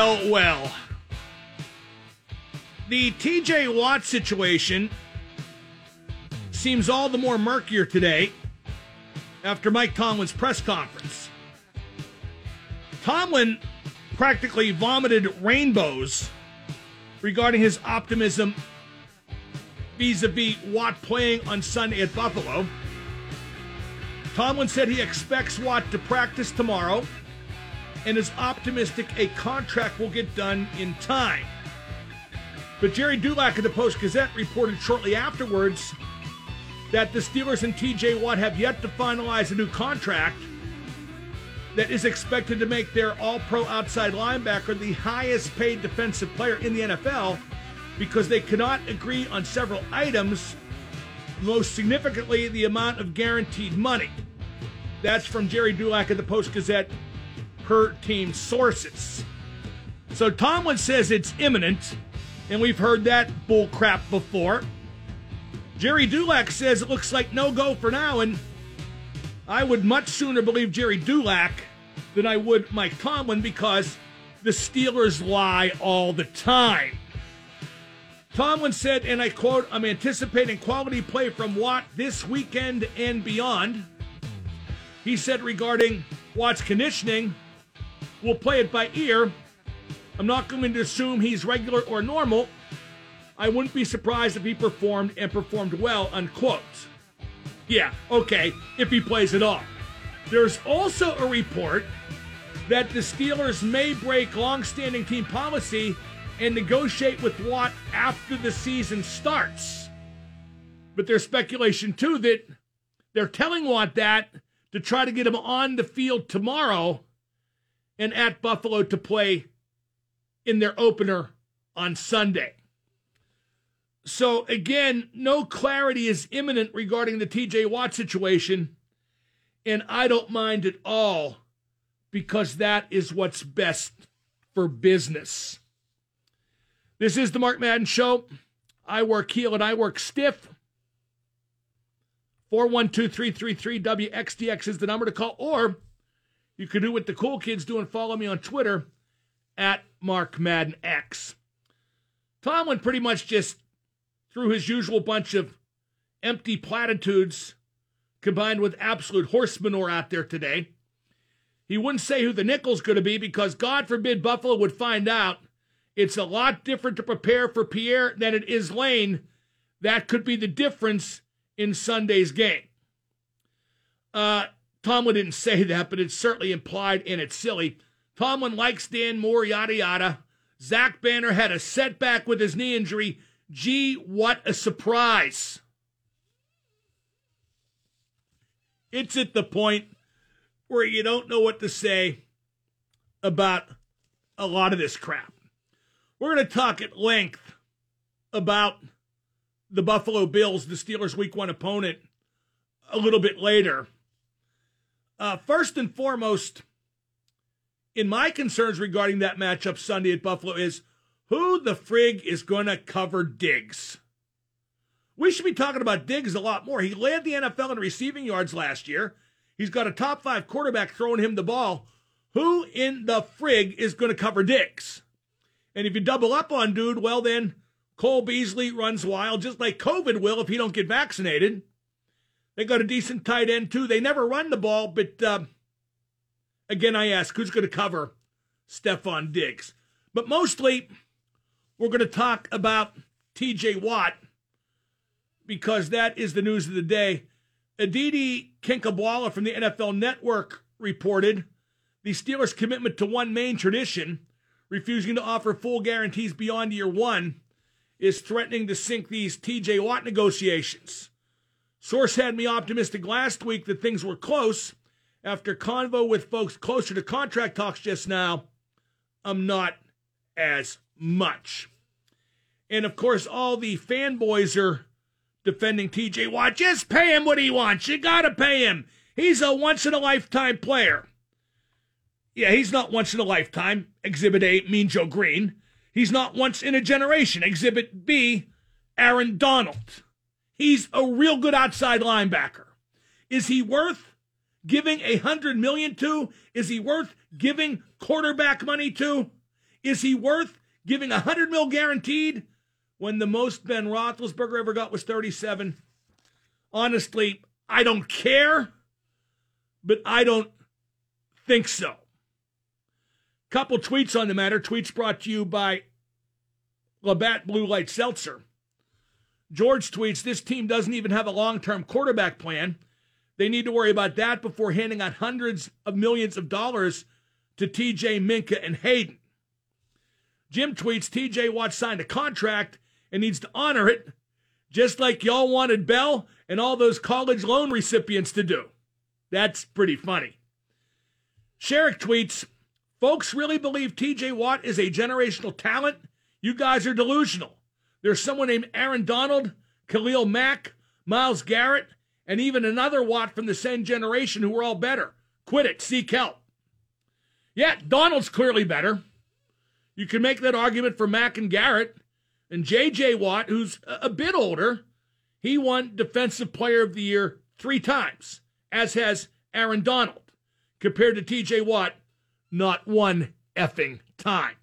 Well, well. The TJ Watt situation seems all the more murkier today after Mike Tomlin's press conference. Tomlin practically vomited rainbows regarding his optimism vis a vis Watt playing on Sunday at Buffalo. Tomlin said he expects Watt to practice tomorrow and is optimistic a contract will get done in time. But Jerry Dulac of the Post Gazette reported shortly afterwards that the Steelers and TJ Watt have yet to finalize a new contract that is expected to make their all pro outside linebacker the highest paid defensive player in the NFL because they cannot agree on several items, most significantly, the amount of guaranteed money. That's from Jerry Dulac of the Post Gazette per team sources. So Tomlin says it's imminent, and we've heard that bullcrap before. Jerry Dulac says it looks like no go for now, and I would much sooner believe Jerry Dulac than I would Mike Tomlin because the Steelers lie all the time. Tomlin said, and I quote, I'm anticipating quality play from Watt this weekend and beyond. He said regarding Watt's conditioning, we'll play it by ear. I'm not going to assume he's regular or normal. I wouldn't be surprised if he performed and performed well, unquote. Yeah, okay, if he plays at all. There's also a report that the Steelers may break long-standing team policy and negotiate with Watt after the season starts. But there's speculation too that they're telling Watt that to try to get him on the field tomorrow and at Buffalo to play in their opener on Sunday. So again, no clarity is imminent regarding the TJ Watt situation, and I don't mind at all because that is what's best for business. This is the Mark Madden Show. I work heel and I work stiff. 412 333 WXDX is the number to call, or you can do what the cool kids do and follow me on Twitter at Mark Madden X. Tomlin pretty much just threw his usual bunch of empty platitudes combined with absolute horse manure out there today. He wouldn't say who the nickel's going to be because God forbid Buffalo would find out. It's a lot different to prepare for Pierre than it is Layne. That could be the difference in Sunday's game. Uh, Tomlin didn't say that, but it's certainly implied and it's silly. Tomlin likes Dan Moore, yada yada. Zach Banner had a setback with his knee injury. Gee, what a surprise. It's at the point where you don't know what to say about a lot of this crap. We're going to talk at length about the Buffalo Bills, the Steelers' week one opponent, a little bit later. Uh, first and foremost, in my concerns regarding that matchup Sunday at Buffalo is who the frig is going to cover Diggs? We should be talking about Diggs a lot more. He led the NFL in receiving yards last year. He's got a top five quarterback throwing him the ball. Who in the frig is going to cover Diggs? And if you double up on dude, well, then Cole Beasley runs wild, just like COVID will if he don't get vaccinated. They got a decent tight end, too. They never run the ball, but uh, again, I ask who's going to cover Stefon Diggs? But mostly, we're going to talk about TJ Watt because that is the news of the day. Aditi Kinkhabwala from the NFL Network reported the Steelers' commitment to one main tradition, refusing to offer full guarantees beyond year one, is threatening to sink these TJ Watt negotiations. Source had me optimistic last week that things were close. After convo with folks closer to contract talks just now, I'm not as much. And of course, all the fanboys are defending TJ Watt. Just pay him what he wants. You got to pay him. He's a once in a lifetime player. Yeah, he's not once in a lifetime. Exhibit A, Mean Joe Greene. He's not once in a generation. Exhibit B, Aaron Donald. He's a real good outside linebacker. Is he worth giving a hundred million to? Is he worth giving quarterback money to? Is he worth giving a hundred mil guaranteed when the most Ben Roethlisberger ever got was 37? Honestly, I don't care, but I don't think so. Couple tweets on the matter. Tweets brought to you by Labatt Blue Light Seltzer. George tweets, This team doesn't even have a long term quarterback plan. They need to worry about that before handing out hundreds of millions of dollars to TJ Minkah and Haden. Jim tweets, TJ Watt signed a contract and needs to honor it, just like y'all wanted Bell and all those college loan recipients to do. That's pretty funny. Sherrick tweets, Folks really believe TJ Watt is a generational talent? You guys are delusional. There's someone named Aaron Donald, Khalil Mack, Myles Garrett, and even another Watt from the same generation who were all better. Quit it. Seek help. Yeah, Donald's clearly better. You can make that argument for Mack and Garrett. And J.J. Watt, who's a bit older, he won Defensive Player of the Year three times, as has Aaron Donald, compared to T.J. Watt, not one effing time.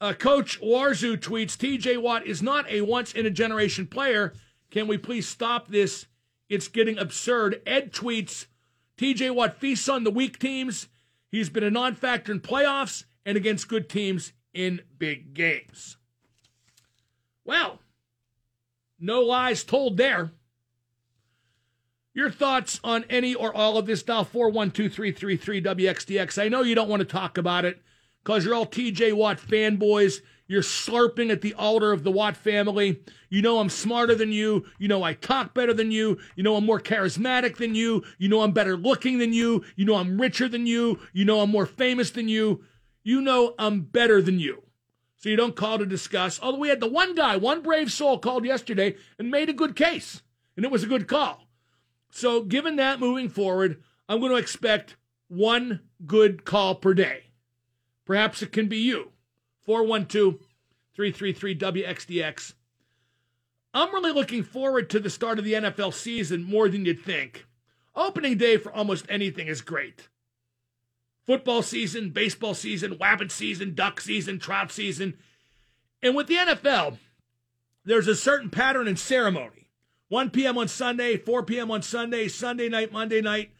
Uh, Coach Warzu tweets TJ Watt is not a once in a generation player. Can we please stop this? It's getting absurd. Ed tweets TJ Watt feasts on the weak teams. He's been a non factor in playoffs and against good teams in big games. Well, no lies told there. Your thoughts on any or all of this dial 412-333-WXDX. I know you don't want to talk about it because you're all TJ Watt fanboys. You're slurping at the altar of the Watt family. You know I'm smarter than you. You know I talk better than you. You know I'm more charismatic than you. You know I'm better looking than you. You know I'm richer than you. You know I'm more famous than you. You know I'm better than you. So you don't call to discuss. Although we had the one guy, one brave soul called yesterday and made a good case. And it was a good call. So, given that moving forward, I'm going to expect one good call per day. Perhaps it can be you. 412 333 WXDX. I'm really looking forward to the start of the NFL season more than you'd think. Opening day for almost anything is great. Football season, baseball season, wabbit season, duck season, trout season. And with the NFL, there's a certain pattern and ceremony. 1 p.m. on Sunday, 4 p.m. on Sunday, Sunday night, Monday night.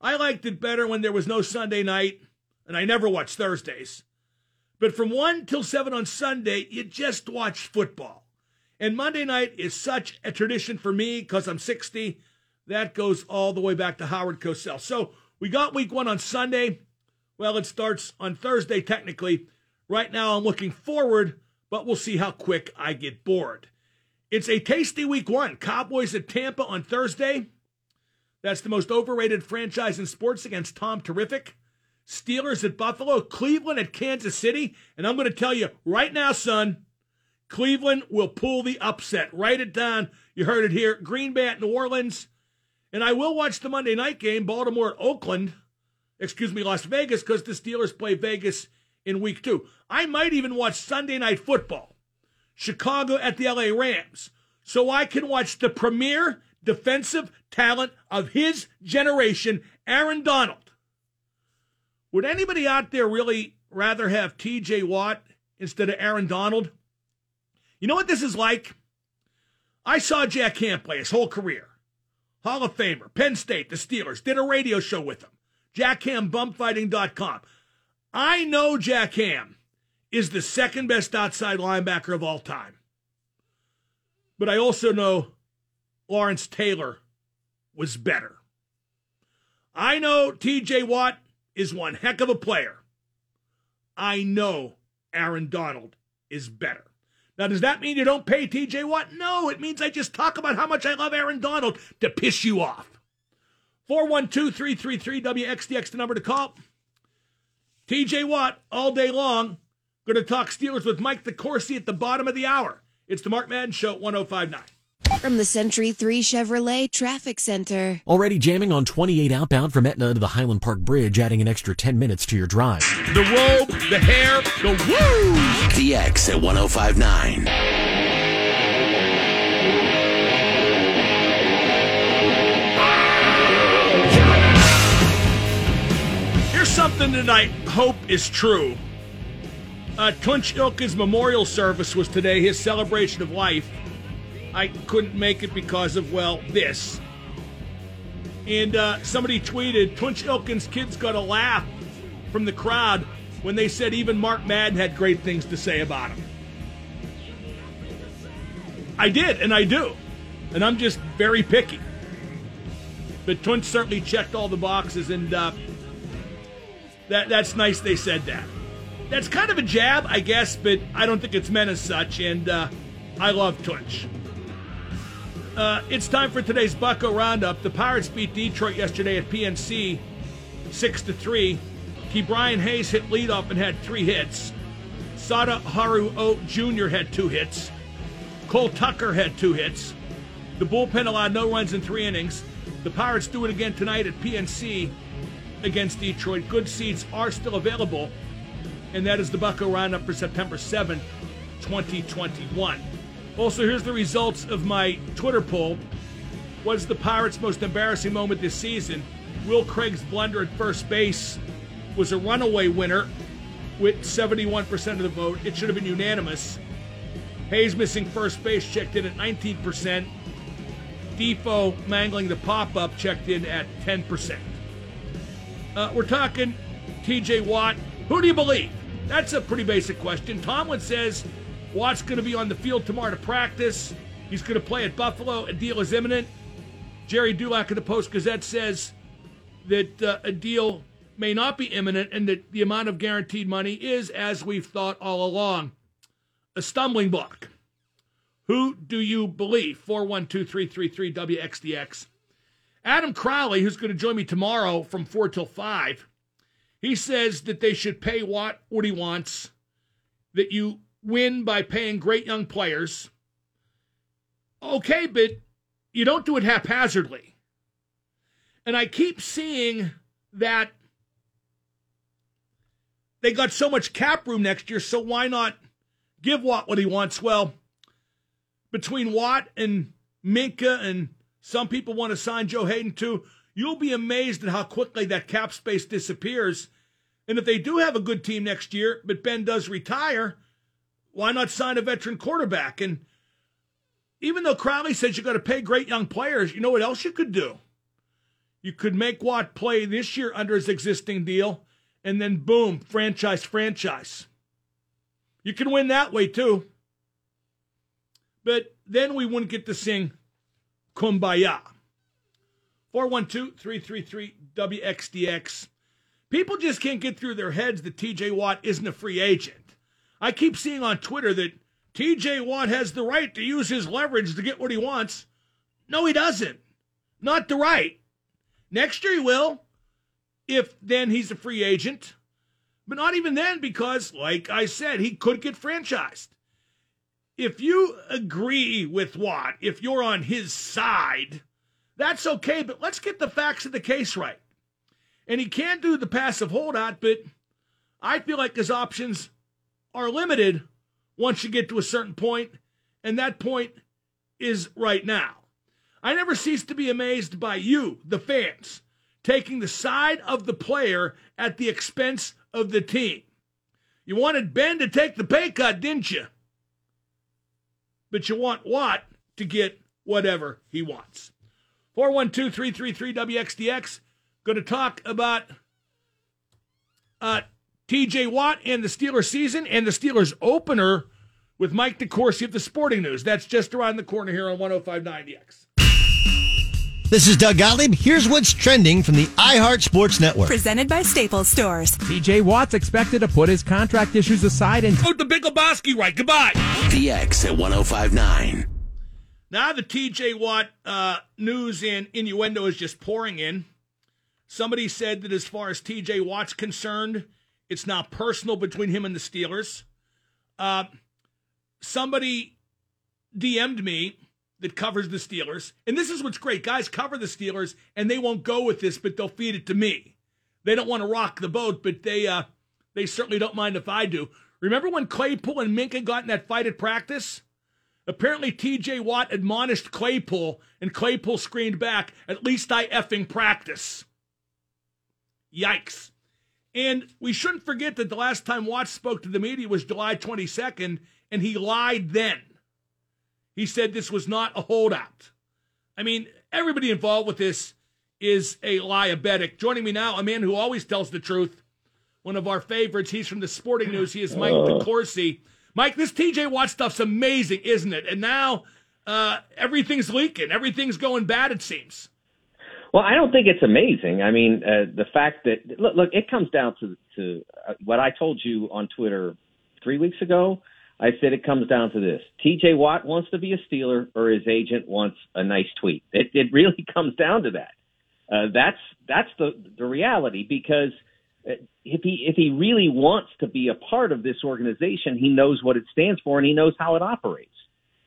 I liked it better when there was no Sunday night, and I never watch Thursdays. But from 1 till 7 on Sunday, you just watch football. And Monday night is such a tradition for me because I'm 60. That goes all the way back to Howard Cosell. So we got week one on Sunday. Well, it starts on Thursday, technically. Right now, I'm looking forward, but we'll see how quick I get bored. It's a tasty week one. Cowboys at Tampa on Thursday. That's the most overrated franchise in sports against Tom Terrific. Steelers at Buffalo, Cleveland at Kansas City. And I'm going to tell you right now, son, Cleveland will pull the upset. Write it down. You heard it here. Green Bay at New Orleans. And I will watch the Monday night game, Baltimore at Oakland. Excuse me, Las Vegas, because the Steelers play Vegas in week two. I might even watch Sunday night football. Chicago at the LA Rams, so I can watch the premier defensive talent of his generation, Aaron Donald. Would anybody out there really rather have TJ Watt instead of Aaron Donald? You know what this is like? I saw Jack Ham play his whole career. Hall of Famer, Penn State, the Steelers, did a radio show with him. Jack Ham, bumpfighting.com. I know Jack Ham is the second best outside linebacker of all time. But I also know Lawrence Taylor was better. I know TJ Watt is one heck of a player. I know Aaron Donald is better. Now, does that mean you don't pay TJ Watt? No, it means I just talk about how much I love Aaron Donald to piss you off. 412 333 WXDX, the number to call. TJ Watt all day long Going to talk Steelers with Mike DeCourcy at the bottom of the hour. It's the Mark Madden Show 1059. From the Century 3 Chevrolet Traffic Center. Already jamming on 28 outbound from Etna to the Highland Park Bridge, adding an extra 10 minutes to your drive. The robe, the hair, the woo! The X at 1059. Here's something tonight. Hope is true. Uh, Tunch Ilkin's memorial service was today, his celebration of life. I couldn't make it because of, well, this. And uh, somebody tweeted, Tunch Ilkin's kids got a laugh from the crowd when they said even Mark Madden had great things to say about him. I did, and I do. And I'm just very picky. But Tunch certainly checked all the boxes, and uh, that that's nice they said that. That's kind of a jab, I guess, but I don't think it's meant as such, and uh, I love Tunch. Uh, it's time for today's Bucko Roundup. The Pirates beat Detroit yesterday at PNC 6 to 3. Ke'Bryan Hayes hit leadoff and had three hits. Sada Haru O Jr. had two hits. Cole Tucker had two hits. The bullpen allowed no runs in three innings. The Pirates do it again tonight at PNC against Detroit. Good seats are still available, and that is the Bucko Roundup for September 7th, 2021. Also, here's the results of my Twitter poll. What's the Pirates' most embarrassing moment this season? Will Craig's blunder at first base was a runaway winner with 71% of the vote. It should have been unanimous. Hayes missing first base checked in at 19%. Difo mangling the pop up checked in at 10%. Uh, we're talking TJ Watt. Who do you believe? That's a pretty basic question. Tomlin says Watt's going to be on the field tomorrow to practice. He's going to play at Buffalo. A deal is imminent. Jerry Dulac of the Post Gazette says that uh, a deal may not be imminent and that the amount of guaranteed money is, as we've thought all along, a stumbling block. Who do you believe? 412 333 WXDX. Adam Crowley, who's going to join me tomorrow from 4 till 5, he says that they should pay Watt what he wants, that you win by paying great young players. Okay, but you don't do it haphazardly. And I keep seeing that they got so much cap room next year, so why not give Watt what he wants? Well, between Watt and Minkah, and some people want to sign Joe Haden too, you'll be amazed at how quickly that cap space disappears. And if they do have a good team next year, but Ben does retire, why not sign a veteran quarterback? And even though Crowley says you got to pay great young players, you know what else you could do? You could make Watt play this year under his existing deal, and then boom, franchise, franchise. You can win that way too. But then we wouldn't get to sing Kumbaya. 412 333 WXDX. People just can't get through their heads that TJ Watt isn't a free agent. I keep seeing on Twitter that TJ Watt has the right to use his leverage to get what he wants. No, he doesn't. Not the right. Next year he will, if then he's a free agent. But not even then, because, like I said, he could get franchised. If you agree with Watt, if you're on his side, that's okay, but let's get the facts of the case right. And he can do the passive holdout, but I feel like his options are limited once you get to a certain point, and that point is right now. I never cease to be amazed by you, the fans, taking the side of the player at the expense of the team. You wanted Ben to take the pay cut, didn't you? But you want Watt to get whatever he wants. 412 333 WXDX. Going to talk about uh, TJ Watt and the Steelers season and the Steelers opener with Mike DeCourcy of the Sporting News. That's just around the corner here on 1059 DX. This is Doug Gottlieb. Here's what's trending from the iHeart Sports Network. Presented by Staples Stores. TJ Watt's expected to put his contract issues aside and Oh, the Big Lebowski right. Goodbye. DX at 1059. Now the TJ Watt uh, news and innuendo is just pouring in. Somebody said that as far as TJ Watt's concerned, it's now personal between him and the Steelers. Uh, somebody DM'd me that covers the Steelers, and this is what's great. Guys cover the Steelers, and they won't go with this, but they'll feed it to me. They don't want to rock the boat, but they uh, they certainly don't mind if I do. Remember when Claypool and Minkah got in that fight at practice? Apparently, TJ Watt admonished Claypool, and Claypool screamed back, At least I effing practice. Yikes. And we shouldn't forget that the last time Watts spoke to the media was July 22nd, and he lied then. He said this was not a holdout. I mean, everybody involved with this is a diabetic. Joining me now, a man who always tells the truth, one of our favorites. He's from the Sporting News. He is Mike DeCourcy. Mike, this TJ Watt stuff's amazing, isn't it? And now uh, everything's leaking. Everything's going bad, it seems. Well, I don't think it's amazing. I mean, uh, the fact that look, look, it comes down to to uh, what I told you on Twitter three weeks ago. I said it comes down to this: T.J. Watt wants to be a Steeler, or his agent wants a nice tweet. It, it really comes down to that. Uh, that's that's the the reality because uh, if he if he really wants to be a part of this organization, he knows what it stands for and he knows how it operates.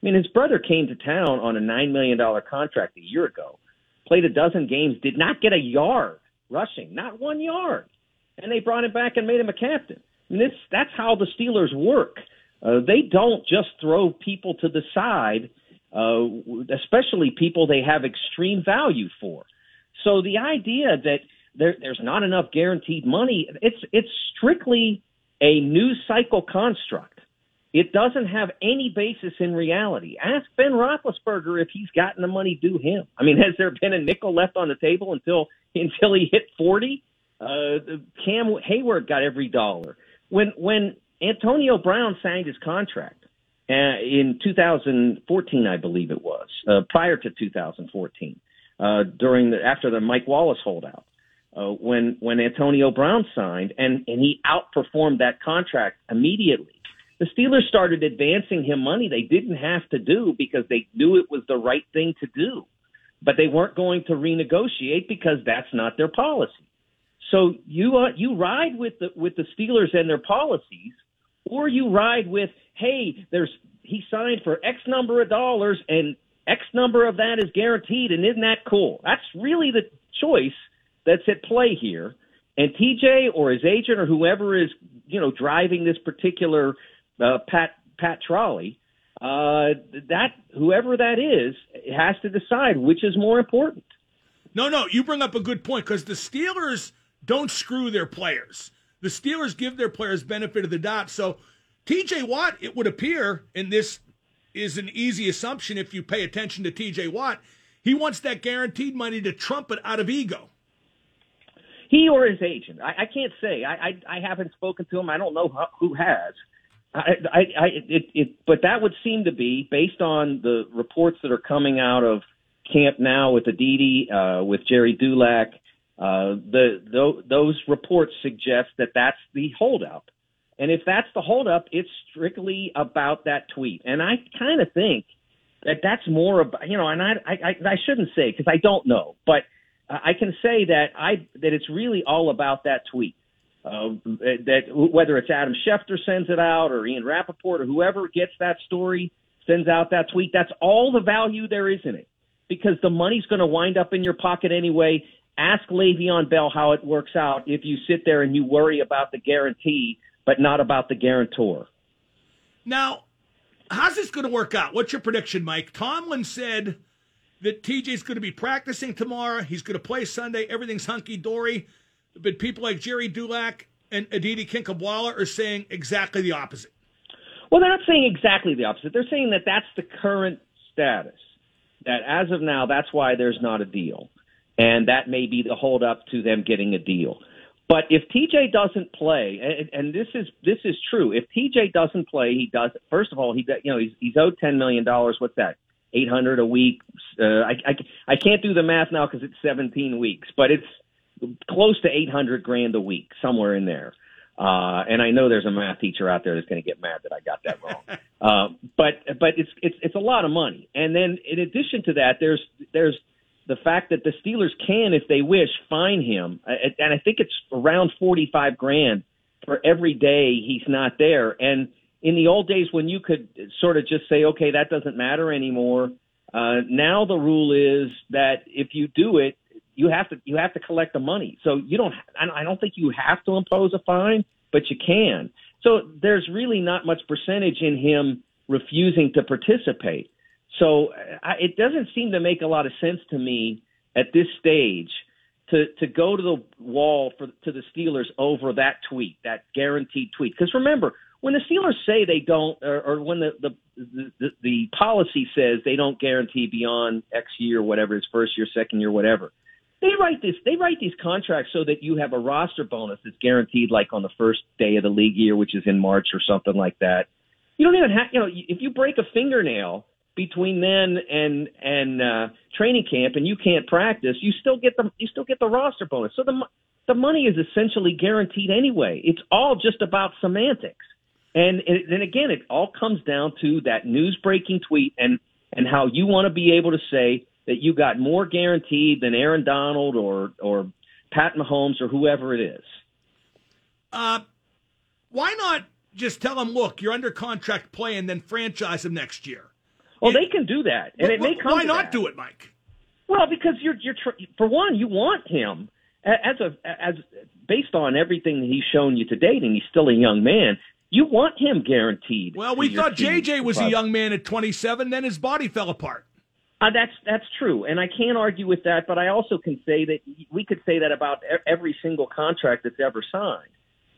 I mean, his brother came to town on a nine million dollar contract a year ago played a dozen games, did not get a yard rushing, not one yard. And they brought him back and made him a captain. I mean, this, that's how the Steelers work. Uh, they don't just throw people to the side, uh, especially people they have extreme value for. So the idea that there, there's not enough guaranteed money, it's it's strictly a news cycle construct. It doesn't have any basis in reality. Ask Ben Roethlisberger if he's gotten the money due him. I mean, has there been a nickel left on the table until until he hit forty? Uh, Cam Heyward got every dollar. When when Antonio Brown signed his contract uh, in 2014, I believe it was, uh, prior to 2014, uh, during the after the Mike Wallace holdout. Uh, when when Antonio Brown signed and and he outperformed that contract immediately the Steelers started advancing him money they didn't have to do because they knew it was the right thing to do. But they weren't going to renegotiate because that's not their policy. So you uh, you ride with the with the Steelers and their policies, or you ride with hey, there's he signed for X number of dollars and X number of that is guaranteed, and isn't that cool? That's really the choice that's at play here. And TJ or his agent or whoever is you know driving this particular uh, Pat Pat Trolley, uh, that whoever that is has to decide which is more important. No, no, you bring up a good point because the Steelers don't screw their players. The Steelers give their players benefit of the doubt. So, T.J. Watt, it would appear, and this is an easy assumption if you pay attention to T.J. Watt, he wants that guaranteed money to trump it out of ego. He or his agent. I, I can't say. I, I I haven't spoken to him. I don't know who has. I, I, I it, it, but that would seem to be based on the reports that are coming out of camp now with Aditi, uh, with Jerry Dulac. Uh, the, the those reports suggest that that's the holdup, and if that's the holdup, it's strictly about that tweet. And I kind of think that that's more about you know, and I I, I shouldn't say because I don't know, but I can say that I that it's really all about that tweet that whether it's Adam Schefter sends it out or Ian Rapoport or whoever gets that story sends out that tweet, that's all the value there is in it because the money's going to wind up in your pocket anyway. Ask Le'Veon Bell how it works out if you sit there and you worry about the guarantee but not about the guarantor. Now, how's this going to work out? What's your prediction, Mike? Tomlin said that TJ's going to be practicing tomorrow. He's going to play Sunday. Everything's hunky dory. But people like Jerry Dulac and Aditi Kinkhabwala are saying exactly the opposite. Well, they're not saying exactly the opposite. They're saying that that's the current status. That as of now, that's why there's not a deal, and that may be the holdup to them getting a deal. But if TJ doesn't play, and, and this is this is true, if TJ doesn't play, he does. First of all, he you know he's, he's owed ten million dollars. What's that? Eight hundred a week. Uh, I, I I can't do the math now because it's seventeen weeks, but it's close to 800 grand a week, somewhere in there. Uh, and I know there's a math teacher out there that's going to get mad that I got that wrong. uh, but but it's it's it's a lot of money. And then in addition to that, there's there's the fact that the Steelers can, if they wish, fine him, and I think it's around 45 grand for every day he's not there. And in the old days when you could sort of just say, okay, that doesn't matter anymore. Uh, now the rule is that if you do it, you have to you have to collect the money. So you don't I don't think you have to impose a fine, but you can. So there's really not much percentage in him refusing to participate. So I, it doesn't seem to make a lot of sense to me at this stage to to go to the wall for to the Steelers over that tweet, that guaranteed tweet. Because remember, when the Steelers say they don't, or, or when the the, the the policy says they don't guarantee beyond X year, whatever his first year, second year, whatever, they write this. They write these contracts so that you have a roster bonus that's guaranteed, like on the first day of the league year, which is in March or something like that. You don't even have, you know, if you break a fingernail between then and and uh, training camp, and you can't practice, you still get the you still get the roster bonus. So the the money is essentially guaranteed anyway. It's all just about semantics, and and again, it all comes down to that news breaking tweet and and how you want to be able to say that you got more guaranteed than Aaron Donald or or Pat Mahomes or whoever it is. Uh, why not just tell them, look, you're under contract play, and then franchise him next year? Well, they can do that, and it may come. Why not that. do it, Mike? Well, because you're you're tr- for one, you want him as a as based on everything that he's shown you to date, and he's still a young man. You want him guaranteed. Well, we thought JJ was a young man at 27, then his body fell apart. Uh, that's that's true, and I can't argue with that. But I also can say that we could say that about every single contract that's ever signed.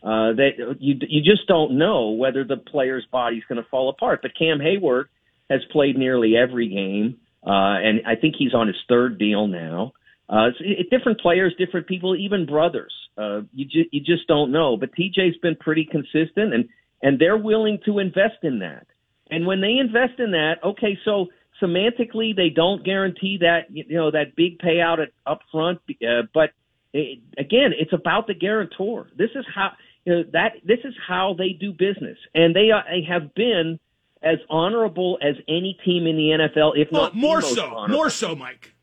Uh, that you you just don't know whether the player's body's going to fall apart. But Cam Heyward has played nearly every game, uh, and I think he's on his third deal now. Uh, it's, it, different players, different people, even brothers. Uh, you ju- you just don't know. But TJ's been pretty consistent, and and they're willing to invest in that. And when they invest in that, okay, so semantically they don't guarantee that you know that big payout at, up front, uh, but it, again, it's about the guarantor. This is how you know, that this is how they do business, and they, uh, they have been as honorable as any team in the NFL, if Well, not more so, honorable. more so, Mike.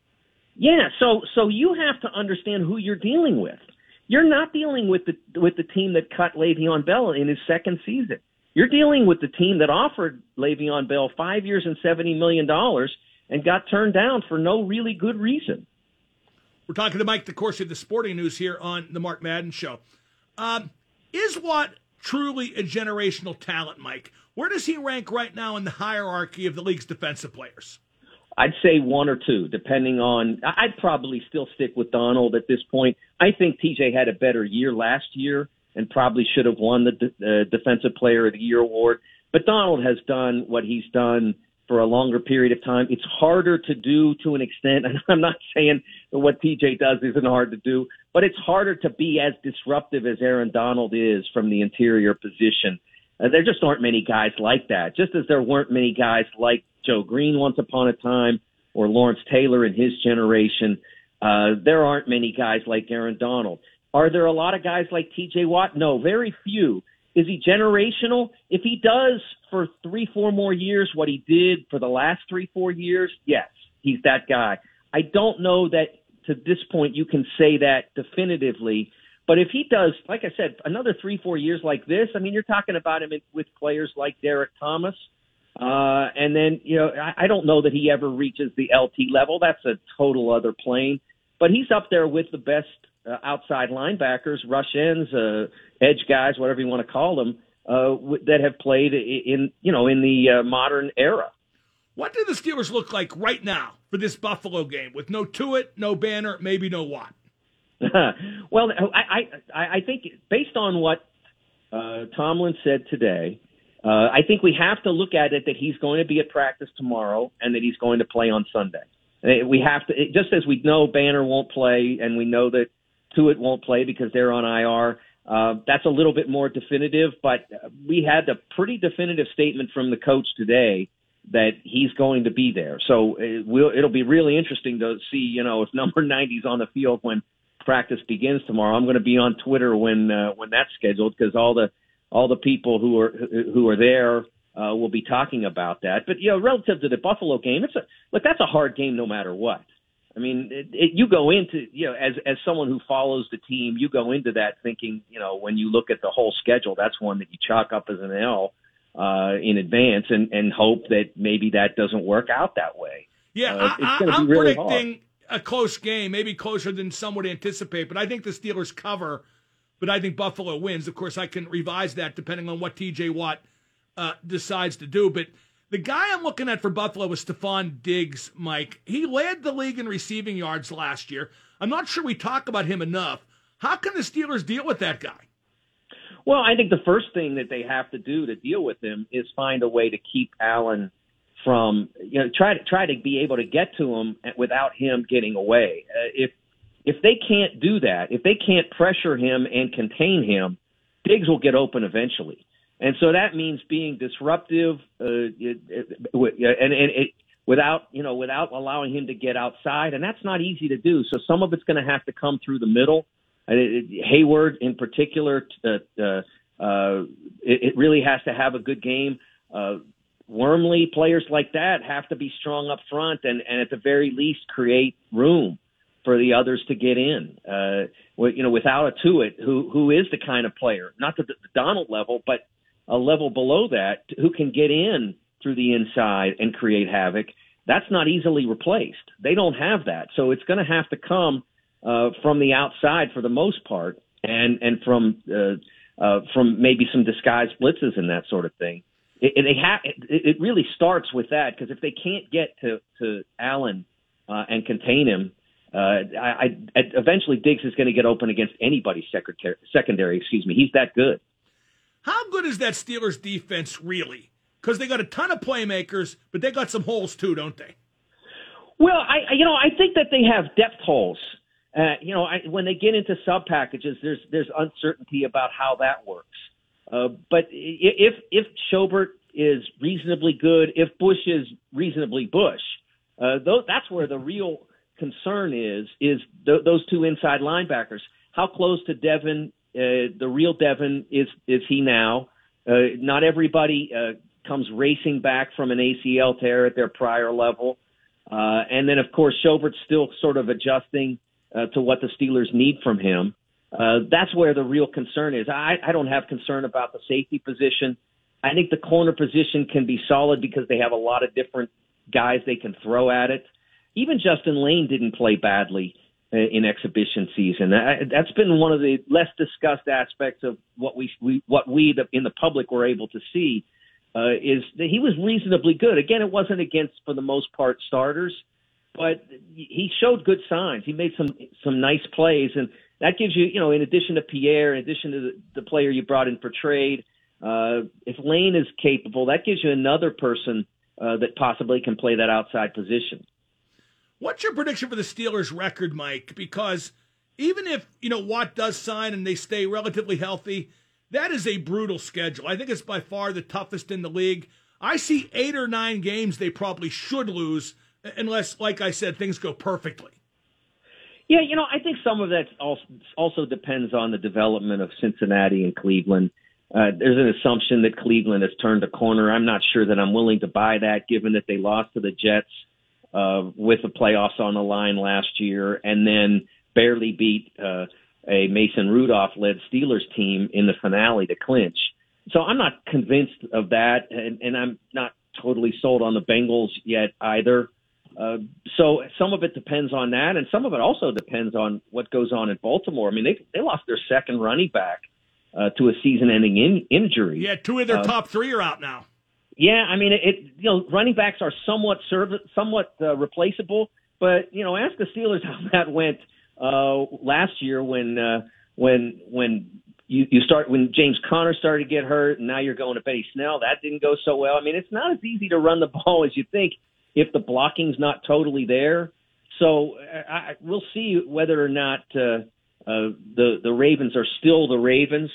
Yeah, so so you have to understand who you're dealing with. You're not dealing with the with the team that cut Le'Veon Bell in his second season. You're dealing with the team that offered Le'Veon Bell five years and seventy million dollars and got turned down for no really good reason. We're talking to Mike DeCourcy of the Sporting News here on the Mark Madden Show. Um, is Watt truly a generational talent, Mike? Where does he rank right now in the hierarchy of the league's defensive players? I'd say one or two, depending on. I'd probably still stick with Donald at this point. I think TJ had a better year last year and probably should have won the uh, Defensive Player of the Year award. But Donald has done what he's done for a longer period of time. It's harder to do to an extent, and I'm not saying that what TJ does isn't hard to do, but it's harder to be as disruptive as Aaron Donald is from the interior position. Uh, there just aren't many guys like that. Just as there weren't many guys like Joe Greene once upon a time or Lawrence Taylor in his generation, uh, there aren't many guys like Aaron Donald. Are there a lot of guys like TJ Watt? No, very few. Is he generational? If he does for three, four more years what he did for the last three, four years, yes, he's that guy. I don't know that to this point you can say that definitively. But if he does, like I said, another three, four years like this, I mean, you're talking about him with players like Derrick Thomas. Uh, and then, you know, I, I don't know that he ever reaches the LT level. That's a total other plane. But he's up there with the best uh, outside linebackers, rush ends, uh, edge guys, whatever you want to call them, uh, w- that have played in, you know, in the uh, modern era. What do the Steelers look like right now for this Buffalo game with no Tuitt, no Banner, maybe no Watt? well, I, I I think based on what uh, Tomlin said today, uh, I think we have to look at it that he's going to be at practice tomorrow and that he's going to play on Sunday. Uh, We have to just as we know Banner won't play and we know that Tuitt won't play because they're on IR. Uh, that's a little bit more definitive, but we had a pretty definitive statement from the coach today that he's going to be there. So it will, it'll be really interesting to see, you know, if number 90's on the field when practice begins tomorrow. I'm going to be on Twitter when uh, when that's scheduled because all the all the people who are who are there uh, will be talking about that. But you know, relative to the Buffalo game, it's a look. That's a hard game no matter what. I mean, it, it, you go into you know as as someone who follows the team, you go into that thinking you know when you look at the whole schedule, that's one that you chalk up as an L uh, in advance and and hope that maybe that doesn't work out that way. Yeah, Uh, I, I, I'm really predicting a close game, maybe closer than some would anticipate. But I think the Steelers cover, but I think Buffalo wins. Of course, I can revise that depending on what T.J. Watt uh, decides to do. But The guy I'm looking at for Buffalo is Stefon Diggs, Mike. He led the league in receiving yards last year. I'm not sure we talk about him enough. How can the Steelers deal with that guy? Well, I think the first thing that they have to do to deal with him is find a way to keep Allen from you know try to try to be able to get to him without him getting away. Uh, if if they can't do that, if they can't pressure him and contain him, Diggs will get open eventually. And so that means being disruptive uh, it, it, and, and it, without you know without allowing him to get outside, and that's not easy to do. So some of it's going to have to come through the middle. Uh, Heyward in particular, uh, uh, uh, it, it really has to have a good game. Uh, Wormley, players like that have to be strong up front and, and at the very least create room for the others to get in. Uh, you know, without a Tuitt, who who is the kind of player, not the, the Donald level, but a level below that, who can get in through the inside and create havoc. That's not easily replaced. They don't have that, so it's going to have to come uh, from the outside for the most part, and and from uh, uh, from maybe some disguised blitzes and that sort of thing it, they have it, it really starts with that because if they can't get to to Allen uh, and contain him, uh, I, I eventually Diggs is going to get open against anybody's secretary, secondary. Excuse me, he's that good. How good is that Steelers defense really? Because they got a ton of playmakers, but they got some holes too, don't they? Well, I you know I think that they have depth holes. Uh, you know, I, when they get into sub packages, there's there's uncertainty about how that works. Uh, but if if Schobert is reasonably good, if Bush is reasonably Bush, uh, th- that's where the real concern is is th- those two inside linebackers. How close to Devin, uh, the real Devin, is is he now? Uh, not everybody uh, comes racing back from an ACL tear at their prior level, uh, and then of course Schobert's still sort of adjusting uh, to what the Steelers need from him. Uh, that's where the real concern is. I, I don't have concern about the safety position. I think the corner position can be solid because they have a lot of different guys they can throw at it. Even Justin Layne didn't play badly in exhibition season. That's been one of the less discussed aspects of what we, we what we the, in the public were able to see uh, is that he was reasonably good. Again, it wasn't against for the most part starters, but he showed good signs. He made some some nice plays, and that gives you, you know, in addition to Pierre, in addition to the, the player you brought in for trade, uh, if Layne is capable, that gives you another person uh, that possibly can play that outside position. What's your prediction for the Steelers' record, Mike? Because even if you know Watt does sign and they stay relatively healthy, that is a brutal schedule. I think it's by far the toughest in the league. I see eight or nine games they probably should lose, unless, like I said, things go perfectly. Yeah, you know, I think some of that also, depends on the development of Cincinnati and Cleveland. Uh, there's an assumption that Cleveland has turned a corner. I'm not sure that I'm willing to buy that, given that they lost to the Jets uh, with the playoffs on the line last year, and then barely beat uh, a Mason Rudolph-led Steelers team in the finale to clinch. So I'm not convinced of that, and, and I'm not totally sold on the Bengals yet either. Uh, so some of it depends on that, and some of it also depends on what goes on in Baltimore. I mean, they they lost their second running back uh, to a season-ending in, injury. Yeah, two of their uh, top three are out now. Yeah, I mean, it, it you know running backs are somewhat serv- somewhat uh, replaceable, but you know, ask the Steelers how that went uh, last year when uh, when when you, you start when James Conner started to get hurt, and now you're going to Benny Snell. That didn't go so well. I mean, it's not as easy to run the ball as you think if the blocking's not totally there. So I, we'll see whether or not uh, uh, the the Ravens are still the Ravens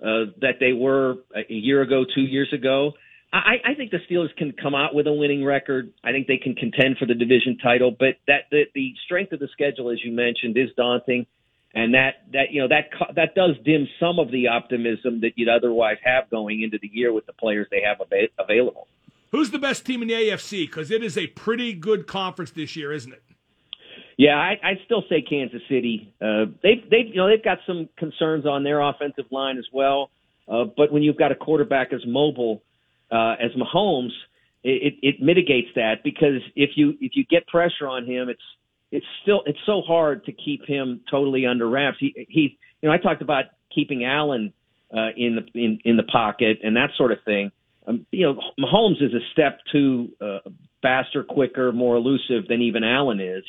uh, that they were a year ago, two years ago. I, I think the Steelers can come out with a winning record. I think they can contend for the division title, but that the, the strength of the schedule, as you mentioned, is daunting, and that that you know that that does dim some of the optimism that you'd otherwise have going into the year with the players they have av- available. Who's the best team in the AFC? Because it is a pretty good conference this year, isn't it? Yeah, I, I'd still say Kansas City. Uh, they've they've you know they've got some concerns on their offensive line as well. Uh, but when you've got a quarterback as mobile uh, as Mahomes, it, it mitigates that because if you if you get pressure on him, it's it's still it's so hard to keep him totally under wraps. He he you know I talked about keeping Allen uh, in the in in the pocket and that sort of thing. um, you know, Mahomes is a step too uh, faster, quicker, more elusive than even Allen is,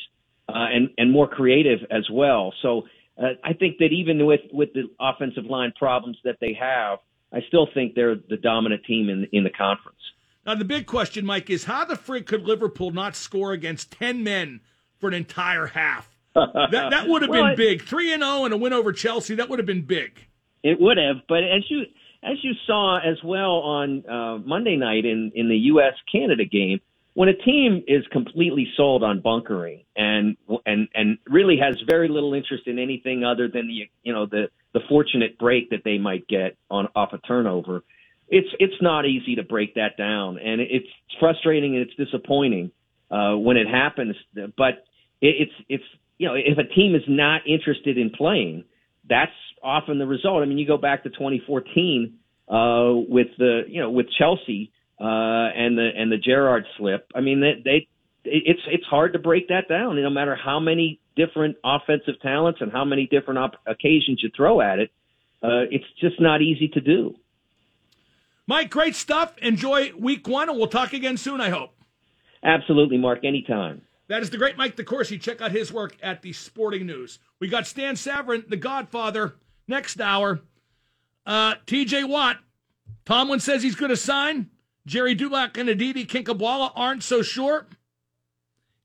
uh, and and more creative as well. So uh, I think that even with with the offensive line problems that they have, I still think they're the dominant team in in the conference. Now the big question, Mike, is how the frig could Liverpool not score against ten men for an entire half? that that would have Well, been big. Three and zero and a win over Chelsea. That would have been big. It would have, but as you as you saw as well on uh, Monday night in in the U.S. Canada game, when a team is completely sold on bunkering and and and really has very little interest in anything other than the you know the the fortunate break that they might get on off a turnover, it's it's not easy to break that down, and it's frustrating and it's disappointing uh, when it happens. But it, it's it's you know if a team is not interested in playing, that's often the result. I mean, you go back to 2014 uh, with the you know with Chelsea uh, and the and the Gerrard slip. I mean, they, they it's it's hard to break that down. No matter how many different offensive talents and how many different op- occasions you throw at it, uh, it's just not easy to do. Mike, great stuff. Enjoy week one, and we'll talk again soon. I hope. Absolutely, Mark. Anytime. That is the great Mike DeCourcy. Check out his work at the Sporting News. We got Stan Savran, the Godfather, next hour. Uh, TJ Watt. Tomlin says he's going to sign. Gerry Dulac and Aditi Kinkhabwala aren't so sure.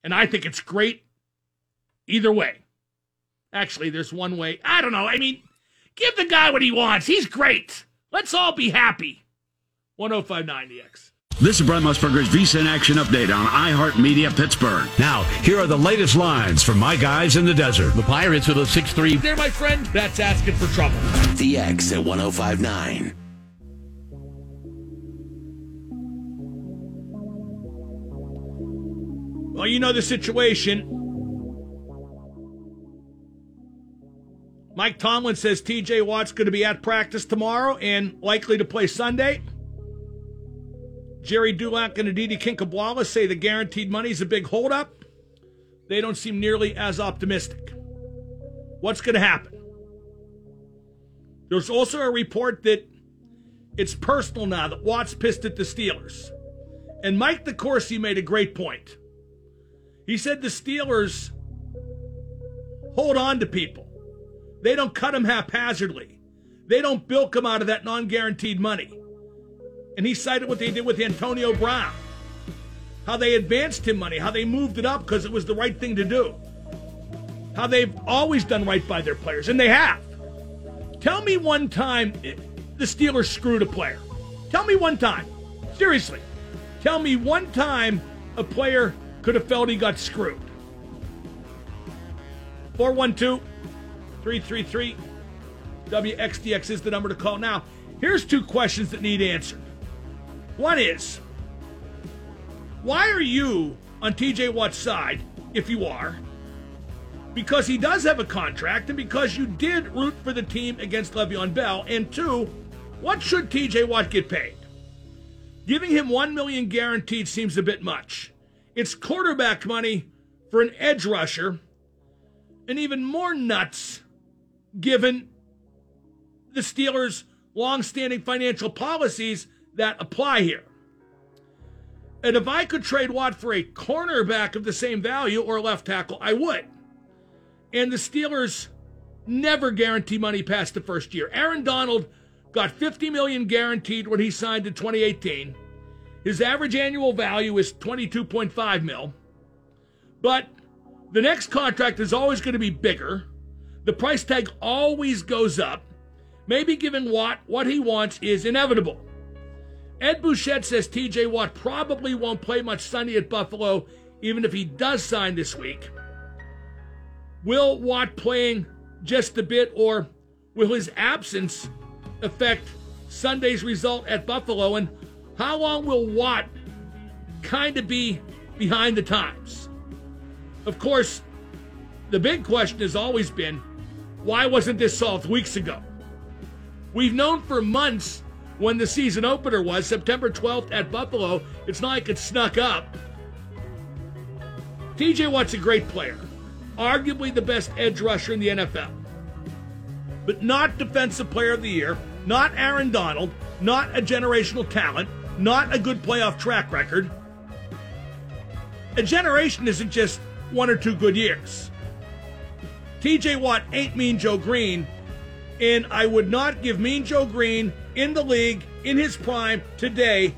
And I think it's great either way. Actually, there's one way. I don't know. I mean, give the guy what he wants. He's great. Let's all be happy. 1059 the X. This is Brent Musburger's VSIN Action Update on iHeartMedia Pittsburgh. Now, here are the latest lines from my guys in the desert. The Pirates with a 6 3 There, my friend, that's asking for trouble. The X at 1059. Well, you know the situation. Mike Tomlin says TJ Watt's going to be at practice tomorrow and likely to play Sunday. Gerry Dulac and Aditi Kinkhabwala say the guaranteed money is a big holdup. They don't seem nearly as optimistic. What's going to happen? There's also a report that it's personal now that Watt's pissed at the Steelers. And Mike DeCourcy made a great point. He said the Steelers hold on to people. They don't cut them haphazardly. They don't bilk them out of that non guaranteed money. And he cited what they did with Antonio Brown. How they advanced him money, how they moved it up because it was the right thing to do. How they've always done right by their players, and they have. Tell me one time eh, the Steelers screwed a player. Tell me one time. Seriously. Tell me one time a player could have felt he got screwed. 412 333 WXDX is the number to call. Now, here's two questions that need answered. One is why are you on TJ Watt's side, if you are? Because he does have a contract and because you did root for the team against Le'Veon Bell. And two, what should TJ Watt get paid? Giving him one million guaranteed seems a bit much. It's quarterback money for an edge rusher, and even more nuts given the Steelers' long-standing financial policies that apply here. And if I could trade Watt for a cornerback of the same value or left tackle, I would. And the Steelers never guarantee money past the first year. Aaron Donald got 50 million guaranteed when he signed in 2018. His average annual value is 22.5 mil. But the next contract is always going to be bigger. The price tag always goes up. Maybe giving Watt what he wants is inevitable. Ed Bouchette says TJ Watt probably won't play much Sunday at Buffalo, even if he does sign this week. Will Watt playing just a bit, or will his absence affect Sunday's result at Buffalo? And how long will Watt kind of be behind the times? Of course, the big question has always been why wasn't this solved weeks ago? We've known for months when the season opener was September 12th at Buffalo. It's not like it snuck up. TJ Watt's a great player, arguably the best edge rusher in the NFL, but not Defensive Player of the Year, not Aaron Donald, not a generational talent, not a good playoff track record. A generation isn't just one or two good years. TJ Watt ain't Mean Joe Greene, and I would not give Mean Joe Greene in the league in his prime today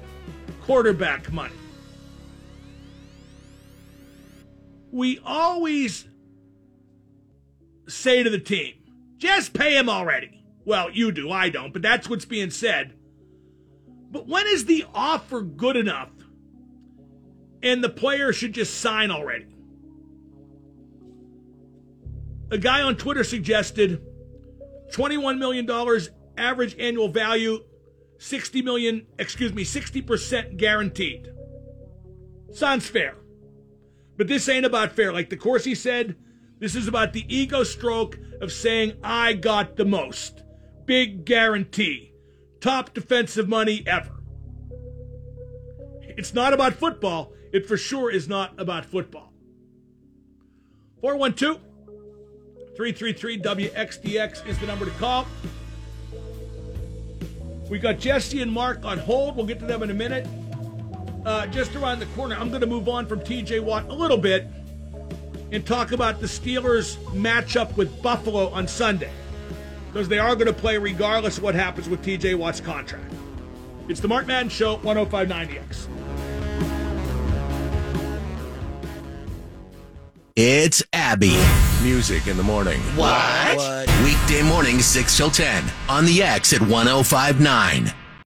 quarterback money. We always say to the team, just pay him already. Well, you do, I don't, but that's what's being said. But when is the offer good enough and the player should just sign already? A guy on Twitter suggested $21 million average annual value, 60 million, excuse me, 60% guaranteed. Sounds fair. But this ain't about fair. Like DeCourcy said, this is about the ego stroke of saying, I got the most. Big guarantee. Top defensive money ever. It's not about football. It for sure is not about football. 412 333 WXDX is the number to call. We got Jesse and Mark on hold. We'll get to them in a minute. Uh, just around the corner, I'm going to move on from TJ Watt a little bit and talk about the Steelers' matchup with Buffalo on Sunday. Because they are going to play regardless of what happens with TJ Watt's contract. It's the Mark Madden Show, 105.90X. It's Abby. Music in the morning. What? Weekday morning, 6 till 10 on the X at 1059.